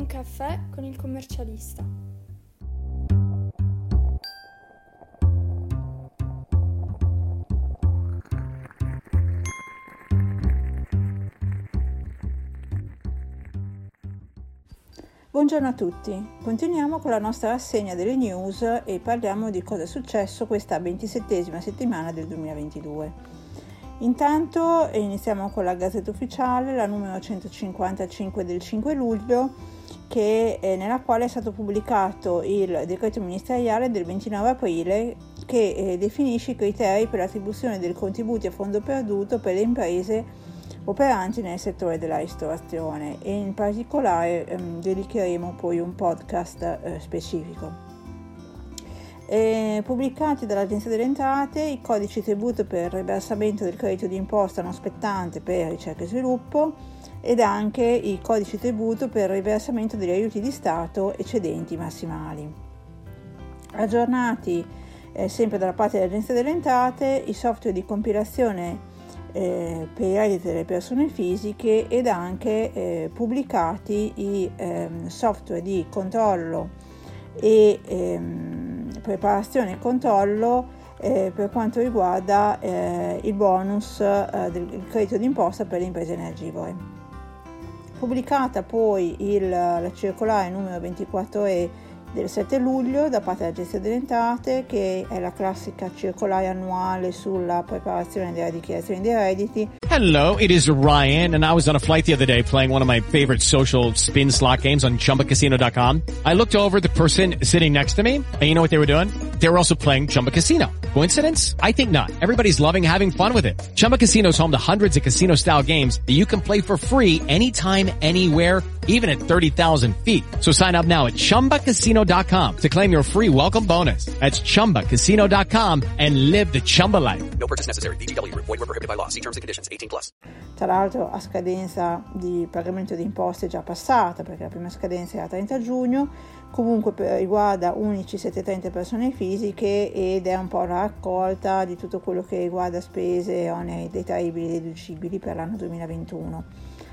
Un caffè con il commercialista. Buongiorno a tutti, continuiamo con la nostra rassegna delle news e parliamo di cosa è successo questa ventisettesima settimana del 2022. Intanto iniziamo con la Gazzetta Ufficiale, la numero 155 del 5 luglio, che, eh, nella quale è stato pubblicato il decreto ministeriale del 29 aprile che eh, definisce i criteri per l'attribuzione del contributi a fondo perduto per le imprese operanti nel settore della ristorazione e in particolare ehm, dedicheremo poi un podcast eh, specifico. E pubblicati dall'Agenzia delle Entrate i codici tributo per il riversamento del credito d'imposta non spettante per ricerca e sviluppo ed anche i codici tributo per il riversamento degli aiuti di Stato eccedenti massimali. Aggiornati eh, sempre dalla parte dell'Agenzia delle Entrate i software di compilazione eh, per i redditi delle persone fisiche ed anche eh, pubblicati i ehm, software di controllo e ehm, preparazione e controllo eh, per quanto riguarda eh, il bonus eh, del credito d'imposta per le imprese energivore. Pubblicata poi il, la circolare numero 24E del 7 luglio da parte dell'Agenzia delle Entrate, che è la classica circolare annuale sulla preparazione della dichiarazione dei redditi. Hello, it is Ryan, and I was on a flight the other day playing one of my favorite social spin slot games on ChumbaCasino.com. I looked over the person sitting next to me, and you know what they were doing? They were also playing Chumba Casino. Coincidence? I think not. Everybody's loving having fun with it. Chumba Casino is home to hundreds of casino-style games that you can play for free anytime, anywhere, even at 30,000 feet. So sign up now at ChumbaCasino.com to claim your free welcome bonus. That's ChumbaCasino.com and live the Chumba life. No purchase necessary. BGW. Void were prohibited by law. See terms and conditions. 18 plus. Tra l'altro a scadenza di pagamento di imposte già passata, perché la prima scadenza era 30 giugno, comunque riguarda unici 730 persone fisiche ed è un po' la raccolta di tutto quello che riguarda spese oneri detraibili e deducibili per l'anno 2021.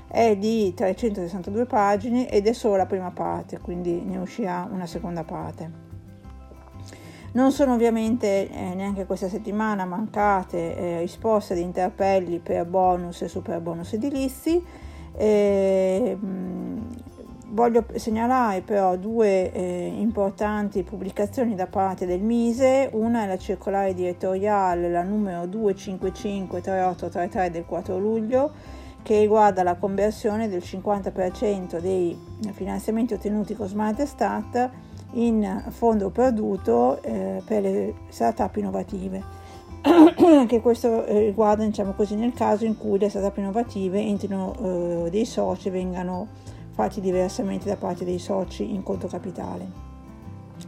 È di 362 pagine ed è solo la prima parte, quindi ne uscirà una seconda parte. Non sono ovviamente eh, neanche questa settimana mancate eh, risposte ad interpelli per bonus e super bonus edilizi. Eh, voglio segnalare però due eh, importanti pubblicazioni da parte del Mise, una è la circolare direttoriale, la numero 2553833 del 4 luglio, che riguarda la conversione del 50% dei finanziamenti ottenuti con Smart Start in fondo perduto eh, per le start-up innovative. Anche questo eh, riguarda, diciamo così, nel caso in cui le start-up innovative entrino eh, dei soci e vengano fatti diversamente da parte dei soci in conto capitale.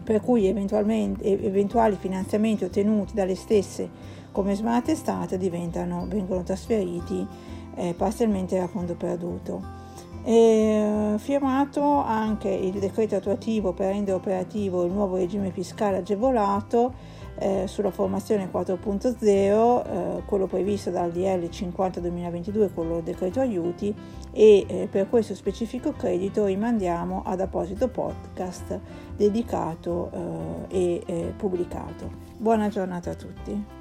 Per cui eventuali finanziamenti ottenuti dalle stesse come smart estate vengono trasferiti eh, parzialmente a fondo perduto. E, firmato anche il decreto attuativo per rendere operativo il nuovo regime fiscale agevolato eh, sulla formazione 4.0, eh, quello previsto dal DL 50 2022, quello del decreto aiuti e eh, per questo specifico credito rimandiamo ad apposito podcast dedicato eh, e eh, pubblicato. Buona giornata a tutti.